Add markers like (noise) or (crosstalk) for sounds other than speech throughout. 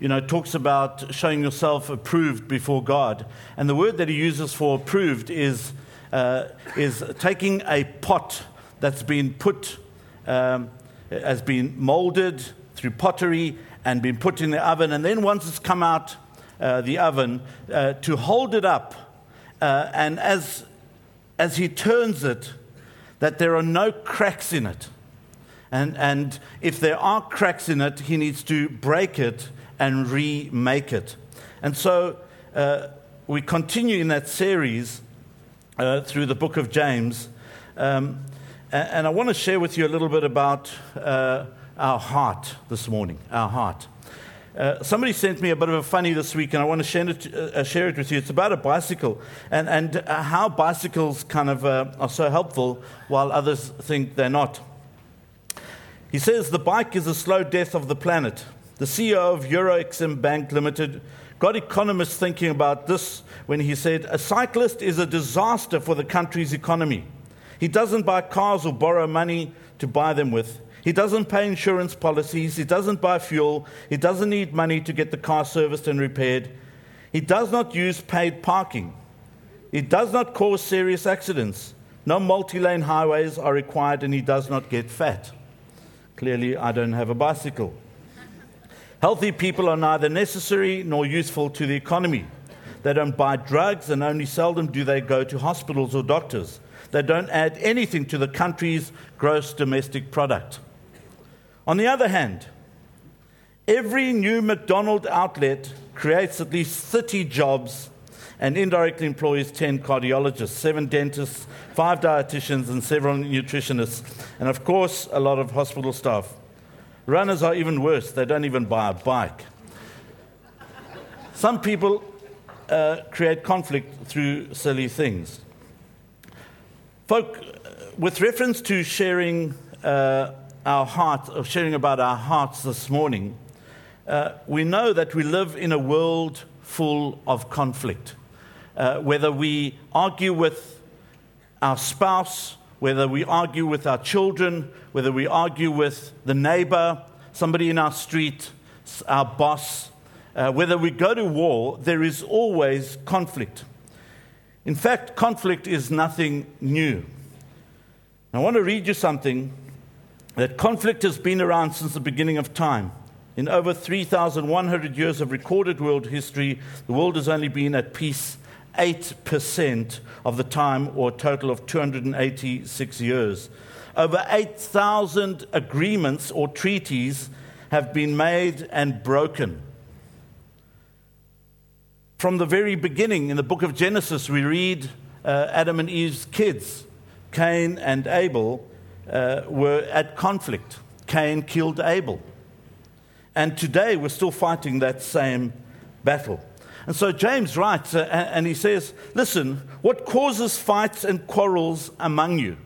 you know, talks about showing yourself approved before God. And the word that he uses for approved is, uh, is taking a pot that's been put, um, has been molded through pottery and been put in the oven. And then once it's come out uh, the oven, uh, to hold it up. Uh, and as, as he turns it, that there are no cracks in it. And, and if there are cracks in it, he needs to break it and remake it. And so uh, we continue in that series uh, through the book of James. Um, and, I want to share with you a little bit about uh, our heart this morning. Our heart. Uh, somebody sent me a bit of a funny this week, and I want to share it, uh, share it with you. It's about a bicycle and, and uh, how bicycles kind of are so helpful while others think they're not. He says the bike is a slow death of the planet. The CEO of Euro-Exim Bank Limited got economists thinking about this when he said, A cyclist is a disaster for the country's economy. He doesn't buy cars or borrow money to buy them with. He doesn't pay insurance policies. He doesn't buy fuel. He doesn't need money to get the car serviced and repaired. He does not use paid parking. He does not cause serious accidents. No multi lane highways are required, and he does not get fat. Clearly, I don't have a bicycle. Healthy people are neither necessary nor useful to the economy. They don't buy drugs, and only seldom do they go to hospitals or doctors. They don't add anything to the country's gross domestic product. On the other hand, every new McDonald outlet creates at least 30 jobs and indirectly employs 10 cardiologists, 7 dentists, 5 dietitians, and several nutritionists, and of course, a lot of hospital staff. Runners are even worse, they don't even buy a bike. Some people uh, create conflict through silly things. Folk, with reference to sharing uh, our heart, or sharing about our hearts this morning, uh, we know that we live in a world full of conflict. Uh, whether we argue with our spouse, whether we argue with our children, whether we argue with the neighbor, somebody in our street, our boss, uh, whether we go to war, there is always conflict. In fact, conflict is nothing new. I want to read you something that conflict has been around since the beginning of time. In over 3,100 years of recorded world history, the world has only been at peace 8% of the time, or a total of 286 years. Over 8,000 agreements or treaties have been made and broken. From the very beginning, in the book of Genesis, we read uh, Adam and Eve's kids, Cain and Abel, uh, were at conflict. Cain killed Abel. And today we're still fighting that same battle. And so James writes, uh, and he says, Listen, what causes fights and quarrels among you?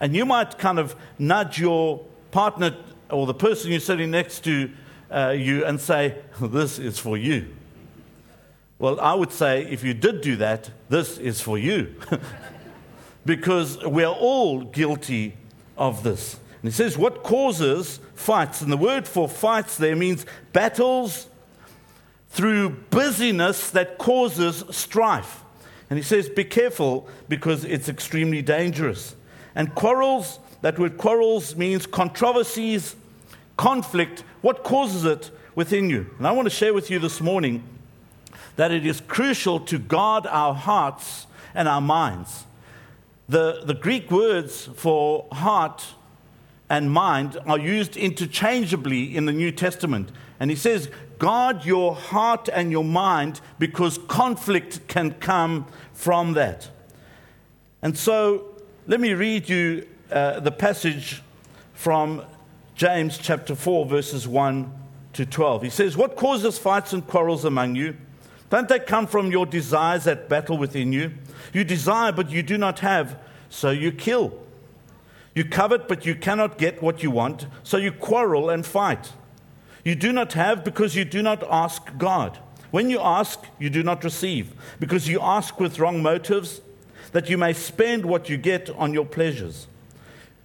And you might kind of nudge your partner or the person you're sitting next to uh, you and say, This is for you. Well, I would say if you did do that, this is for you. (laughs) because we're all guilty of this. And he says, What causes fights? And the word for fights there means battles through busyness that causes strife. And he says, Be careful because it's extremely dangerous. And quarrels, that word quarrels means controversies, conflict. What causes it within you? And I want to share with you this morning that it is crucial to guard our hearts and our minds. The, the Greek words for heart and mind are used interchangeably in the New Testament. And he says, guard your heart and your mind because conflict can come from that. And so let me read you uh, the passage from James chapter 4, verses 1 to 12. He says, What causes fights and quarrels among you? Don't they come from your desires that battle within you? You desire, but you do not have, so you kill. You covet, but you cannot get what you want, so you quarrel and fight. You do not have because you do not ask God. When you ask, you do not receive, because you ask with wrong motives, that you may spend what you get on your pleasures.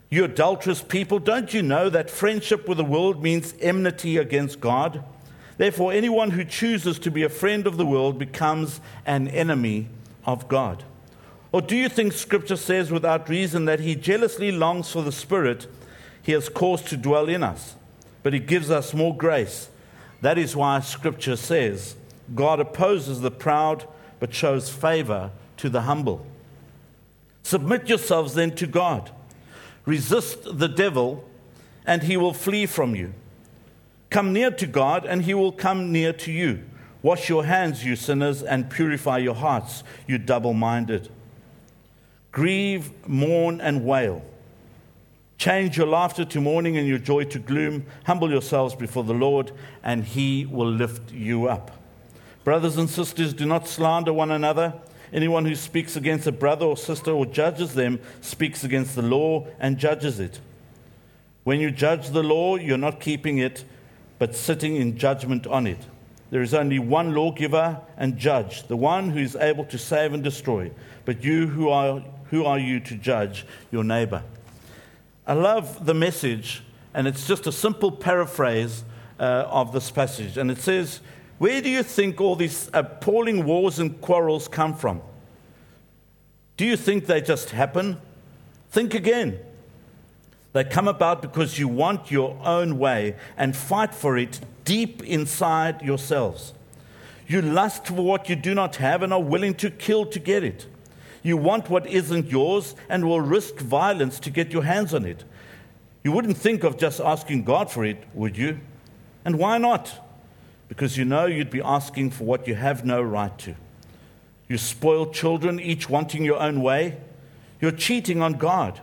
You adulterous people, don't you know that friendship with the world means enmity against God? Therefore, anyone who chooses to be a friend of the world becomes an enemy of God. Or do you think Scripture says without reason that He jealously longs for the Spirit He has caused to dwell in us? But He gives us more grace. That is why Scripture says, God opposes the proud, but shows favor to the humble. Submit yourselves then to God. Resist the devil, and he will flee from you. Come near to God, and he will come near to you. Wash your hands, you sinners, and purify your hearts, you double minded. Grieve, mourn, and wail. Change your laughter to mourning and your joy to gloom. Humble yourselves before the Lord, and he will lift you up. Brothers and sisters, do not slander one another. Anyone who speaks against a brother or sister or judges them speaks against the law and judges it. When you judge the law, you're not keeping it, but sitting in judgment on it. There is only one lawgiver and judge, the one who is able to save and destroy. But you, who are, who are you to judge your neighbor? I love the message, and it's just a simple paraphrase uh, of this passage. And it says, where do you think all these appalling wars and quarrels come from? Do you think they just happen? Think again. They come about because you want your own way and fight for it deep inside yourselves. You lust for what you do not have and are willing to kill to get it. You want what isn't yours and will risk violence to get your hands on it. You wouldn't think of just asking God for it, would you? And why not? because you know you'd be asking for what you have no right to. You spoil children, each wanting your own way. You're cheating on God.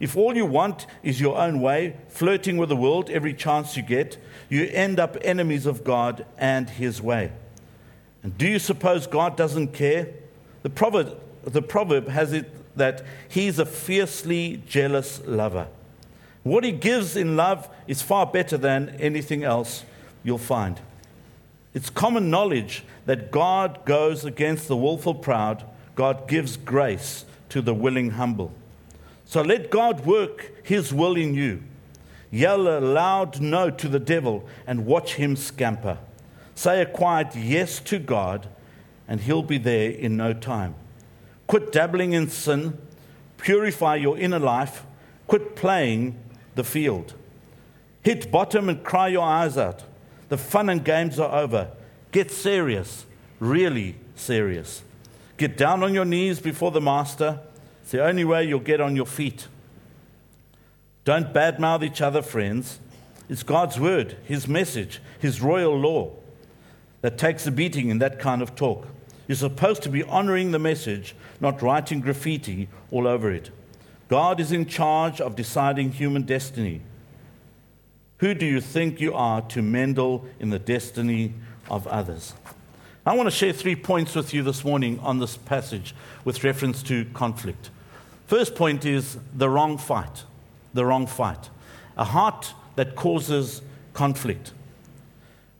If all you want is your own way, flirting with the world every chance you get, you end up enemies of God and His way. And do you suppose God doesn't care? The proverb, the proverb has it that He's a fiercely jealous lover. What He gives in love is far better than anything else you'll find. It's common knowledge that God goes against the willful proud, God gives grace to the willing humble. So let God work his will in you. Yell a loud no to the devil and watch him scamper. Say a quiet yes to God, and he'll be there in no time. Quit dabbling in sin, purify your inner life, quit playing the field. Hit bottom and cry your eyes out. The fun and games are over. Get serious, really serious. Get down on your knees before the Master. It's the only way you'll get on your feet. Don't badmouth each other, friends. It's God's word, His message, His royal law that takes a beating in that kind of talk. You're supposed to be honoring the message, not writing graffiti all over it. God is in charge of deciding human destiny. Who do you think you are to meddle in the destiny of others? I want to share three points with you this morning on this passage with reference to conflict. First point is the wrong fight. The wrong fight. A heart that causes conflict.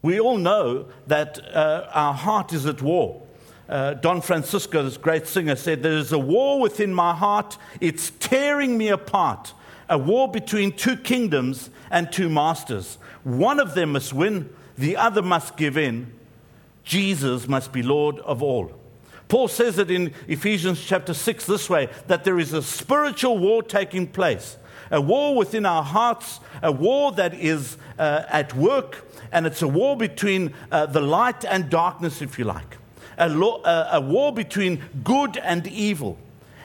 We all know that uh, our heart is at war. Uh, Don Francisco, this great singer, said, There is a war within my heart, it's tearing me apart a war between two kingdoms and two masters. One of them must win, the other must give in. Jesus must be Lord of all. Paul says it in Ephesians chapter 6 this way that there is a spiritual war taking place, a war within our hearts, a war that is uh, at work, and it's a war between uh, the light and darkness, if you like, a, lo- uh, a war between good and evil.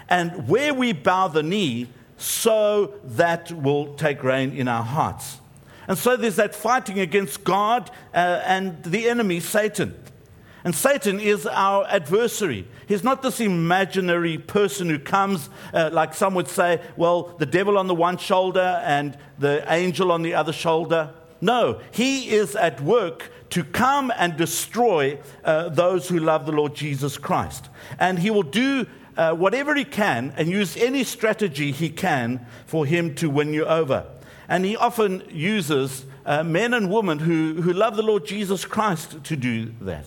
And where we bow the knee, so that will take reign in our hearts. And so there's that fighting against God uh, and the enemy, Satan. And Satan is our adversary. He's not this imaginary person who comes, uh, like some would say, well, the devil on the one shoulder and the angel on the other shoulder. No, he is at work to come and destroy uh, those who love the Lord Jesus Christ. And he will do uh, whatever he can and use any strategy he can for him to win you over. And he often uses uh, men and women who, who love the Lord Jesus Christ to do that.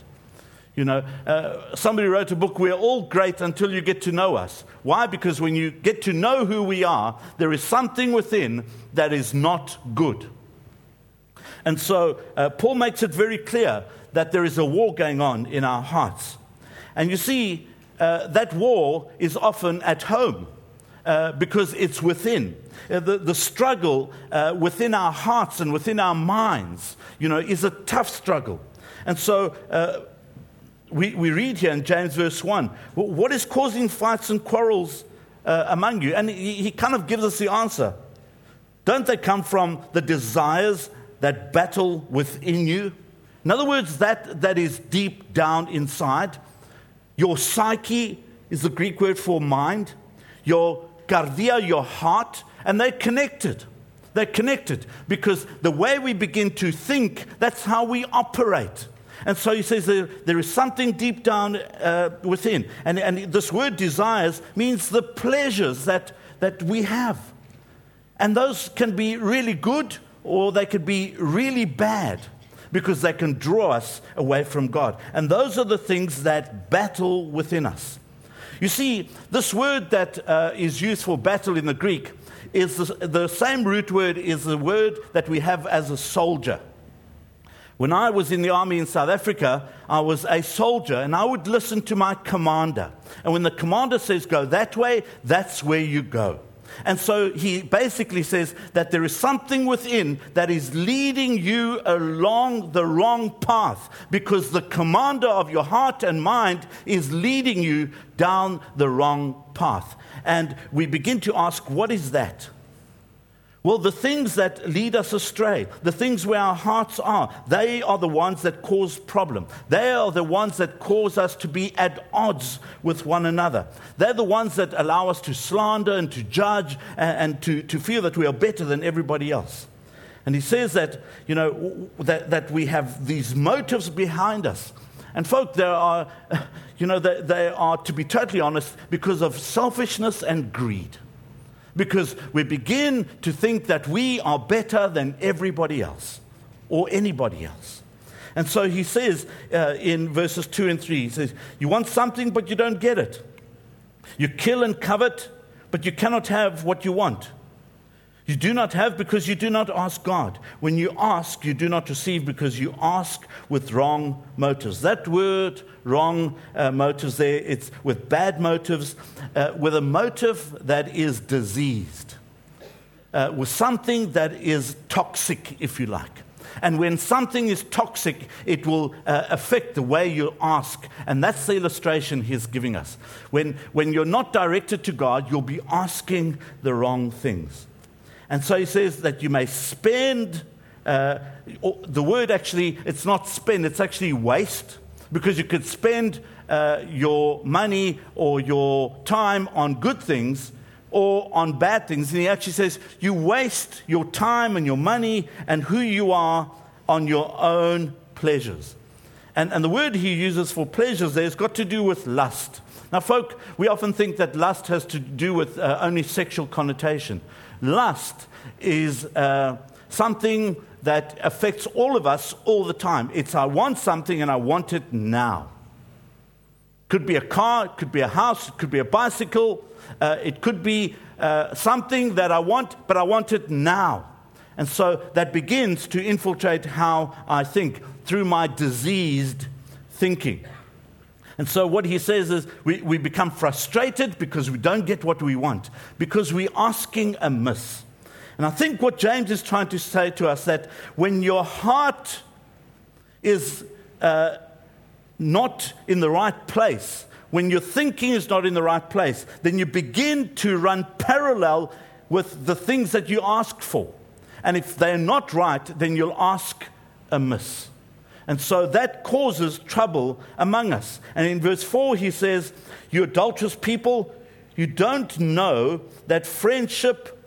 You know, uh, somebody wrote a book, We're all great until you get to know us. Why? Because when you get to know who we are, there is something within that is not good. And so uh, Paul makes it very clear that there is a war going on in our hearts. And you see, uh, that war is often at home uh, because it's within. Uh, the, the struggle uh, within our hearts and within our minds, you know, is a tough struggle. And so uh, we, we read here in James verse 1 what is causing fights and quarrels uh, among you? And he, he kind of gives us the answer. Don't they come from the desires that battle within you? In other words, that, that is deep down inside. Your psyche is the Greek word for mind. Your kardia, your heart, and they're connected. They're connected because the way we begin to think, that's how we operate. And so he says there, there is something deep down uh, within. And, and this word desires means the pleasures that, that we have. And those can be really good or they could be really bad because they can draw us away from God. And those are the things that battle within us. You see, this word that uh, is used for battle in the Greek is the, the same root word is the word that we have as a soldier. When I was in the army in South Africa, I was a soldier and I would listen to my commander. And when the commander says go that way, that's where you go. And so he basically says that there is something within that is leading you along the wrong path because the commander of your heart and mind is leading you down the wrong path. And we begin to ask, what is that? Well, the things that lead us astray, the things where our hearts are, they are the ones that cause problem. They are the ones that cause us to be at odds with one another. They're the ones that allow us to slander and to judge and, and to, to feel that we are better than everybody else. And he says that, you know, that, that we have these motives behind us. And folk, there are, (laughs) you know, they, they are, to be totally honest, because of selfishness and greed because we begin to think that we are better than everybody else or anybody else. And so he says uh, in verses 2 and 3, he says, You want something, but you don't get it. You kill and covet, but you cannot have what you want. You do not have because you do not ask God. When you ask, you do not receive because you ask with wrong motives. That word, wrong uh, motives, there, it's with bad motives, uh, with a motive that is diseased, uh, with something that is toxic, if you like. And when something is toxic, it will uh, affect the way you ask. And that's the illustration he's giving us. When, when you're not directed to God, you'll be asking the wrong things. And so he says that you may spend, uh, the word actually, it's not spend, it's actually waste, because you could spend uh, your money or your time on good things or on bad things. And he actually says you waste your time and your money and who you are on your own pleasures. And, and the word he uses for pleasures there has got to do with lust. Now, folk, we often think that lust has to do with uh, only sexual connotation. Lust is uh, something that affects all of us all the time. It's I want something and I want it now. Could be a car, it could be a house, it could be a bicycle, uh, it could be uh, something that I want, but I want it now. And so that begins to infiltrate how I think through my diseased thinking. And so what he says is we, we become frustrated because we don't get what we want, because we're asking amiss. And I think what James is trying to say to us that when your heart is uh, not in the right place, when your thinking is not in the right place, then you begin to run parallel with the things that you ask for. And if they're not right, then you'll ask amiss. And so that causes trouble among us. And in verse 4, he says, You adulterous people, you don't know that friendship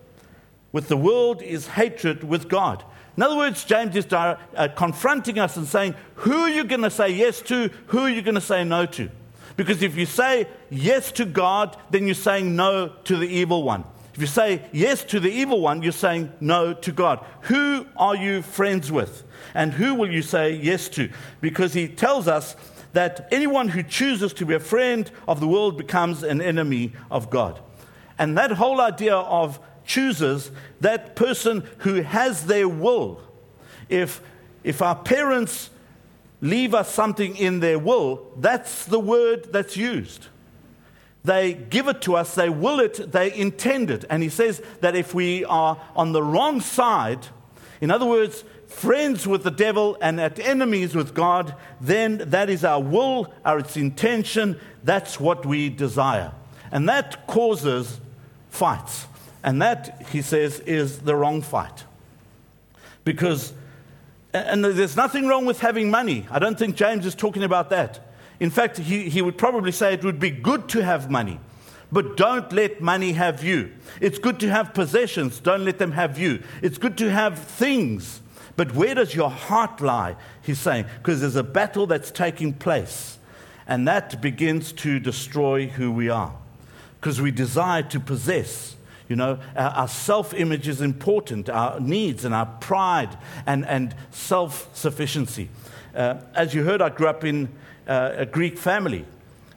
with the world is hatred with God. In other words, James is uh, confronting us and saying, Who are you going to say yes to? Who are you going to say no to? Because if you say yes to God, then you're saying no to the evil one. If you say yes to the evil one, you're saying no to God. Who are you friends with? And who will you say yes to? Because he tells us that anyone who chooses to be a friend of the world becomes an enemy of God. And that whole idea of chooses, that person who has their will, if, if our parents leave us something in their will, that's the word that's used. They give it to us, they will it, they intend it. And he says that if we are on the wrong side, in other words, friends with the devil and at enemies with God, then that is our will, our its intention, that's what we desire. And that causes fights. And that, he says, is the wrong fight. Because and there's nothing wrong with having money. I don't think James is talking about that. In fact, he, he would probably say it would be good to have money, but don't let money have you. It's good to have possessions, don't let them have you. It's good to have things, but where does your heart lie? He's saying, because there's a battle that's taking place, and that begins to destroy who we are. Because we desire to possess you know, our, our self image is important, our needs and our pride and, and self sufficiency. Uh, as you heard, I grew up in uh, a Greek family.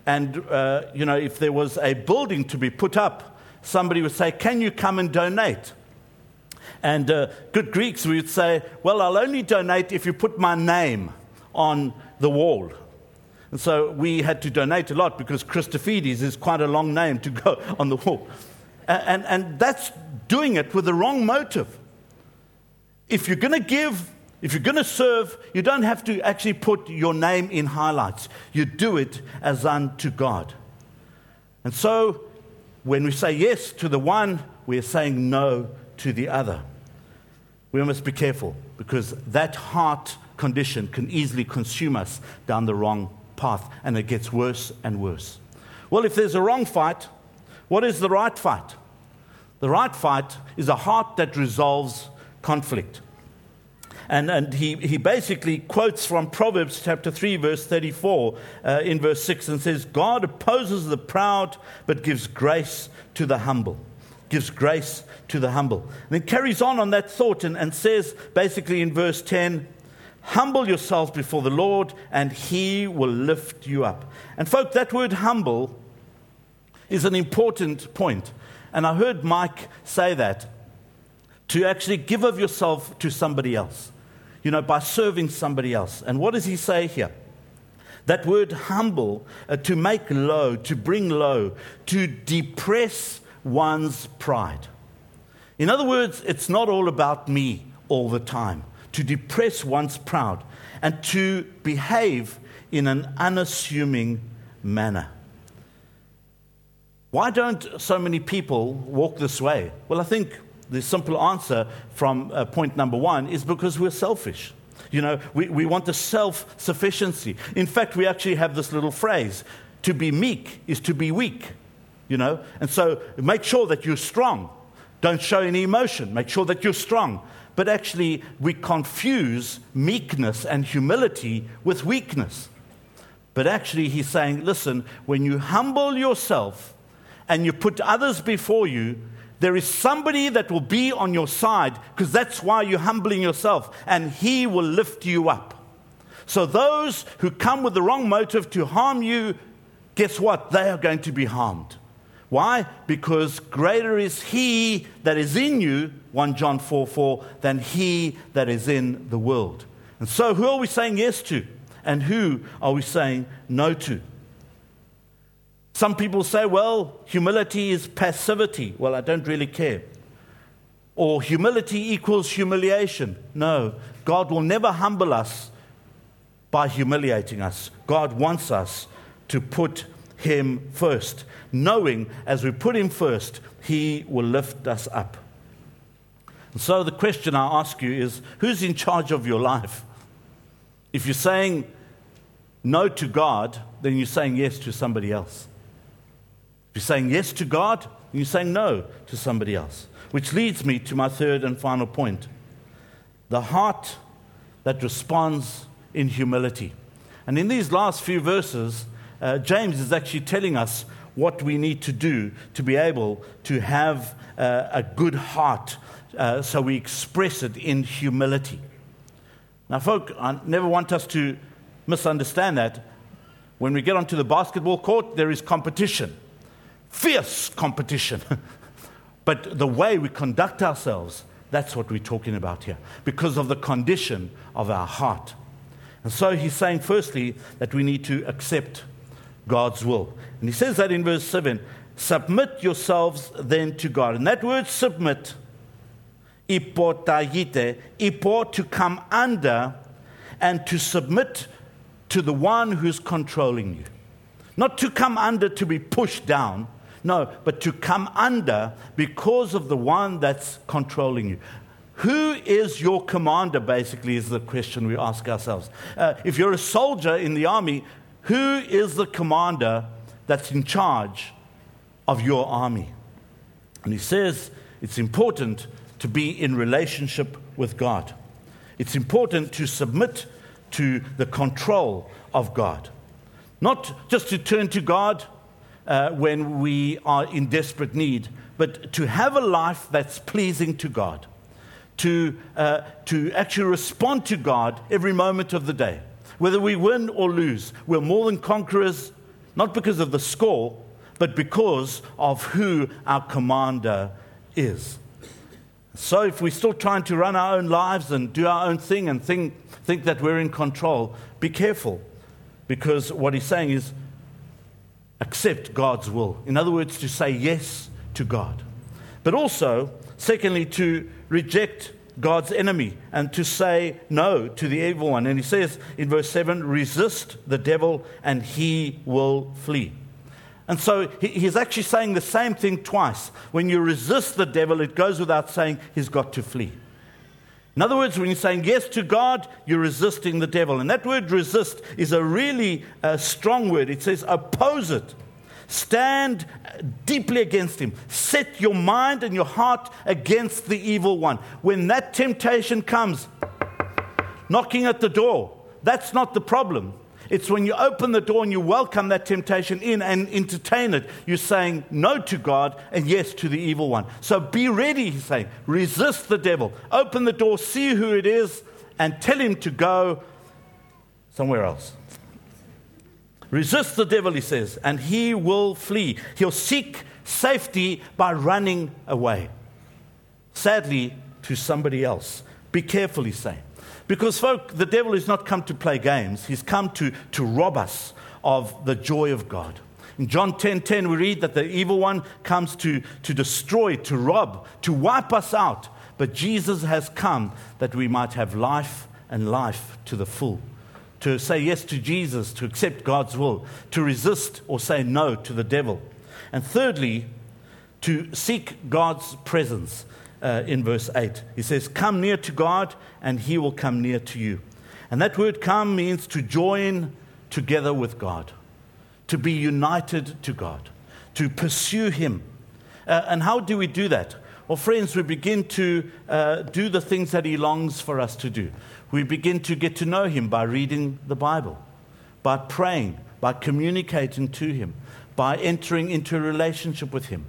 And, uh, you know, if there was a building to be put up, somebody would say, Can you come and donate? And uh, good Greeks would say, Well, I'll only donate if you put my name on the wall. And so we had to donate a lot because Christofides is quite a long name to go (laughs) on the wall. And, and that's doing it with the wrong motive. If you're going to give, if you're going to serve, you don't have to actually put your name in highlights. You do it as unto God. And so, when we say yes to the one, we're saying no to the other. We must be careful because that heart condition can easily consume us down the wrong path and it gets worse and worse. Well, if there's a wrong fight, what is the right fight? The right fight is a heart that resolves conflict. And, and he, he basically quotes from Proverbs chapter 3, verse 34, uh, in verse 6, and says, God opposes the proud, but gives grace to the humble. Gives grace to the humble. And then carries on on that thought and, and says, basically in verse 10, Humble yourselves before the Lord, and he will lift you up. And, folk, that word humble is an important point. And I heard Mike say that to actually give of yourself to somebody else, you know, by serving somebody else. And what does he say here? That word humble, uh, to make low, to bring low, to depress one's pride. In other words, it's not all about me all the time. To depress one's pride and to behave in an unassuming manner. Why don't so many people walk this way? Well, I think the simple answer from uh, point number one is because we're selfish. You know, we, we want the self sufficiency. In fact, we actually have this little phrase to be meek is to be weak. You know, and so make sure that you're strong. Don't show any emotion. Make sure that you're strong. But actually, we confuse meekness and humility with weakness. But actually, he's saying, listen, when you humble yourself, and you put others before you, there is somebody that will be on your side because that's why you're humbling yourself, and he will lift you up. So, those who come with the wrong motive to harm you, guess what? They are going to be harmed. Why? Because greater is he that is in you, 1 John 4 4, than he that is in the world. And so, who are we saying yes to? And who are we saying no to? Some people say, well, humility is passivity. Well, I don't really care. Or humility equals humiliation. No, God will never humble us by humiliating us. God wants us to put Him first, knowing as we put Him first, He will lift us up. And so the question I ask you is who's in charge of your life? If you're saying no to God, then you're saying yes to somebody else. You're saying yes to God, you're saying no to somebody else. Which leads me to my third and final point the heart that responds in humility. And in these last few verses, uh, James is actually telling us what we need to do to be able to have uh, a good heart uh, so we express it in humility. Now, folk, I never want us to misunderstand that. When we get onto the basketball court, there is competition, fierce competition. (laughs) but the way we conduct ourselves, that's what we're talking about here, because of the condition of our heart. And so he's saying, firstly, that we need to accept God's will. And he says that in verse 7 Submit yourselves then to God. And that word submit, ipotagite, ipo, to come under and to submit to the one who's controlling you. Not to come under to be pushed down, no, but to come under because of the one that's controlling you. Who is your commander, basically, is the question we ask ourselves. Uh, if you're a soldier in the army, who is the commander that's in charge of your army? And he says it's important to be in relationship with God. It's important to submit to the control of God. Not just to turn to God uh, when we are in desperate need, but to have a life that's pleasing to God, to, uh, to actually respond to God every moment of the day. Whether we win or lose, we're more than conquerors, not because of the score, but because of who our commander is. So, if we're still trying to run our own lives and do our own thing and think, think that we're in control, be careful. Because what he's saying is accept God's will. In other words, to say yes to God. But also, secondly, to reject God's enemy and to say no to the evil one. And he says in verse 7 resist the devil and he will flee. And so he's actually saying the same thing twice. When you resist the devil, it goes without saying he's got to flee. In other words, when you're saying yes to God, you're resisting the devil. And that word resist is a really uh, strong word. It says oppose it. Stand deeply against him. Set your mind and your heart against the evil one. When that temptation comes, knocking at the door, that's not the problem. It's when you open the door and you welcome that temptation in and entertain it, you're saying no to God and yes to the evil one. So be ready, he's saying. Resist the devil. Open the door, see who it is, and tell him to go somewhere else. Resist the devil, he says, and he will flee. He'll seek safety by running away. Sadly, to somebody else. Be careful, he's saying. Because, folk, the devil has not come to play games, he's come to, to rob us of the joy of God. In John 10:10, 10, 10, we read that the evil one comes to, to destroy, to rob, to wipe us out. But Jesus has come that we might have life and life to the full to say yes to Jesus, to accept God's will, to resist or say no to the devil. And thirdly, to seek God's presence uh, in verse 8. He says, Come near to God, and he will come near to you. And that word come means to join together with God, to be united to God, to pursue him. Uh, and how do we do that? Well, friends, we begin to uh, do the things that he longs for us to do we begin to get to know Him by reading the Bible, by praying, by communicating to Him, by entering into a relationship with Him,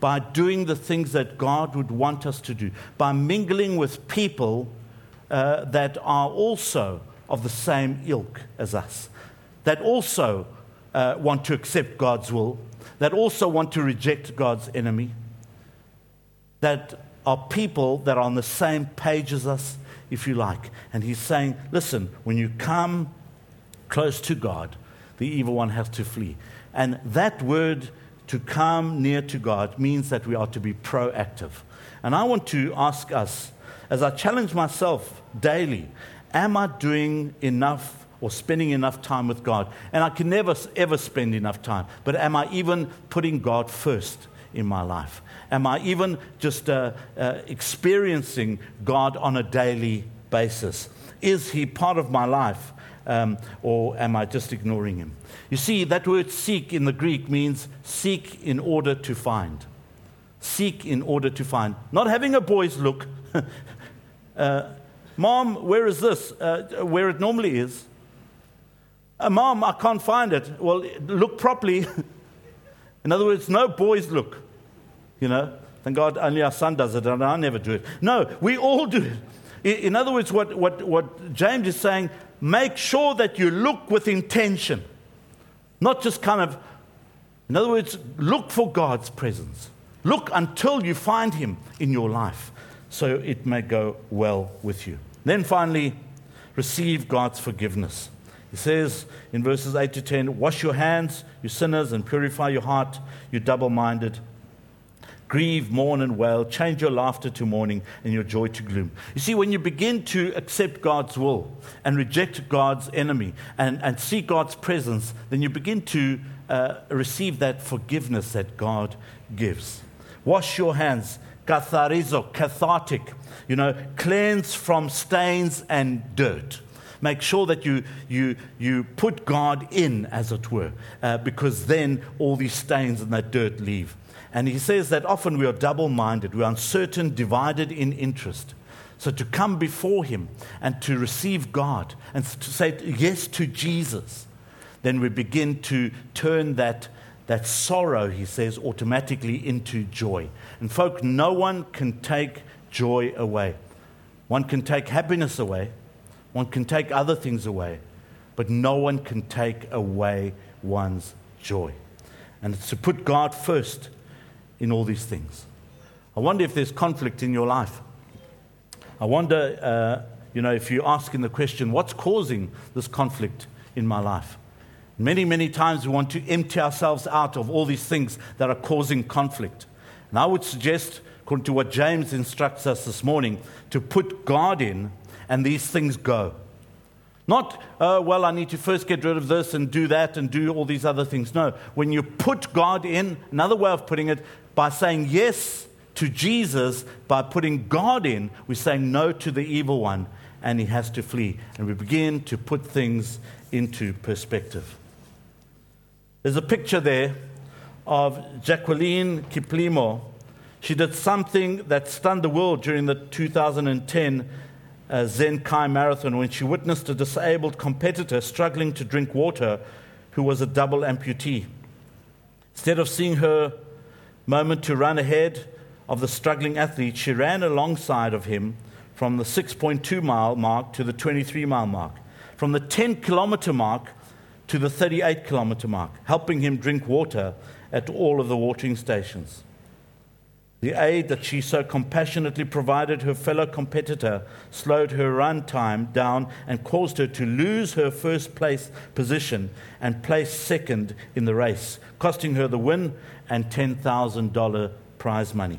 by doing the things that God would want us to do, by mingling with people uh, that are also of the same ilk as us, that also uh, want to accept God's will, that also want to reject God's enemy, that are people that are on the same page as us if you like. And he's saying, listen, when you come close to God, the evil one has to flee. And that word, to come near to God, means that we are to be proactive. And I want to ask us, as I challenge myself daily, am I doing enough or spending enough time with God? And I can never, ever spend enough time, but am I even putting God first in my life? Am I even just uh, uh, experiencing God on a daily basis? Is He part of my life? Um, or am I just ignoring Him? You see, that word seek in the Greek means seek in order to find. Seek in order to find. Not having a boy's look, (laughs) uh, Mom, where is this? Uh, where it normally is. Uh, Mom, I can't find it. Well, look properly. (laughs) In other words, no boys look. You know, thank God only our son does it, and I never do it. No, we all do it. In other words, what, what, what James is saying, make sure that you look with intention, not just kind of, in other words, look for God's presence. Look until you find Him in your life so it may go well with you. Then finally, receive God's forgiveness. He says in verses 8 to 10 Wash your hands, you sinners, and purify your heart, you double minded. Grieve, mourn, and wail. Change your laughter to mourning and your joy to gloom. You see, when you begin to accept God's will and reject God's enemy and, and see God's presence, then you begin to uh, receive that forgiveness that God gives. Wash your hands, katharizo, cathartic, you know, cleanse from stains and dirt. Make sure that you, you, you put God in, as it were, uh, because then all these stains and that dirt leave. And he says that often we are double minded, we're uncertain, divided in interest. So to come before him and to receive God and to say yes to Jesus, then we begin to turn that that sorrow, he says, automatically into joy. And, folk, no one can take joy away. One can take happiness away, one can take other things away, but no one can take away one's joy. And it's to put God first in all these things. I wonder if there's conflict in your life. I wonder, uh, you know, if you're asking the question, what's causing this conflict in my life? Many, many times we want to empty ourselves out of all these things that are causing conflict. And I would suggest, according to what James instructs us this morning, to put God in and these things go. Not, oh, well, I need to first get rid of this and do that and do all these other things. No, when you put God in, another way of putting it, by saying yes to Jesus, by putting God in, we're saying no to the evil one, and he has to flee. And we begin to put things into perspective. There's a picture there of Jacqueline Kiplimo. She did something that stunned the world during the 2010 uh, Zheng Kai Marathon when she witnessed a disabled competitor struggling to drink water who was a double amputee. Instead of seeing her moment to run ahead of the struggling athlete, she ran alongside of him from the 6.2 mile mark to the 23 mile mark. From the 10 kilometer mark, to the 38 kilometer mark, helping him drink water at all of the watering stations. The aid that she so compassionately provided her fellow competitor slowed her run time down and caused her to lose her first place position and place second in the race, costing her the win and $10,000 prize money.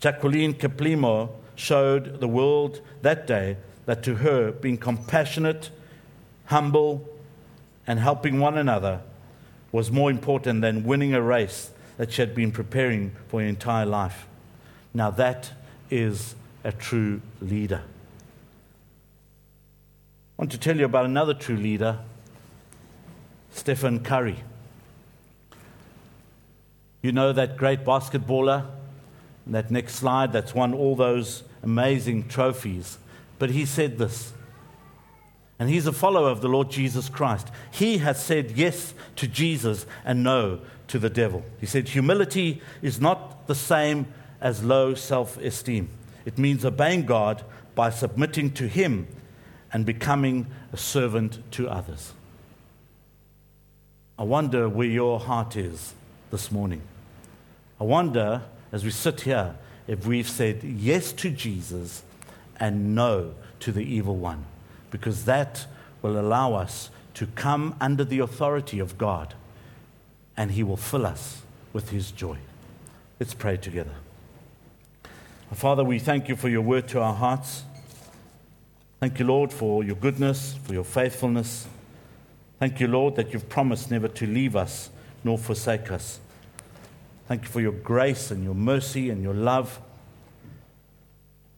Jacqueline Kiplimo showed the world that day that to her, being compassionate, humble, and helping one another was more important than winning a race that she had been preparing for her entire life. Now, that is a true leader. I want to tell you about another true leader, Stephen Curry. You know that great basketballer? That next slide, that's won all those amazing trophies. But he said this and he's a follower of the Lord Jesus Christ. He has said yes to Jesus and no to the devil. He said, Humility is not the same as low self esteem. It means obeying God by submitting to Him and becoming a servant to others. I wonder where your heart is this morning. I wonder, as we sit here, if we've said yes to Jesus and no to the evil one because that will allow us to come under the authority of God and He will fill us with His joy. Let's pray together. Father, we thank you for your word to our hearts. Thank you, Lord, for your goodness, for your faithfulness. Thank you, Lord, that you've promised never to leave us nor forsake us. Thank you for your grace and your mercy and your love.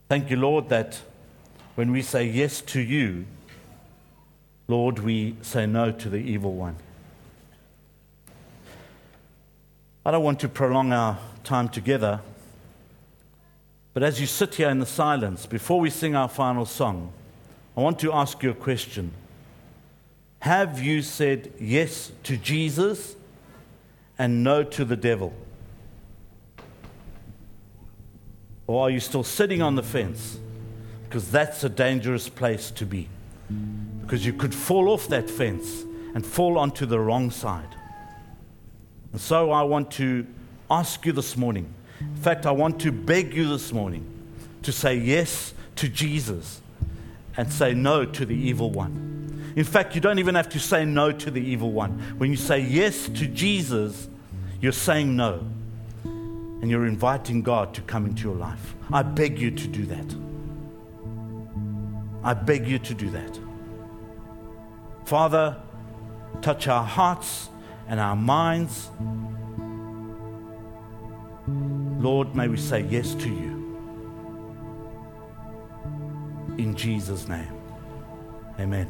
Thank you, Lord, that when we say yes to you, Lord, we say no to the evil one. I don't want to prolong our time together, But as you sit here in the silence, before we sing our final song, I want to ask you a question. Have you said yes to Jesus and no to the devil? Or are you still sitting on the fence? Because that's a dangerous place to be. Because you could fall off that fence and fall onto the wrong side. And so I want to ask you this morning. In fact, I want to beg you this morning to say yes to Jesus and say no to the evil one. In fact, you don't even have to say no to the evil one. When you say yes to Jesus, you're saying no. And you're inviting God to come into your life. I beg you to do that. I beg you to do that. Father, touch our hearts and our minds. Lord, may we say yes to you. In Jesus' name. Amen.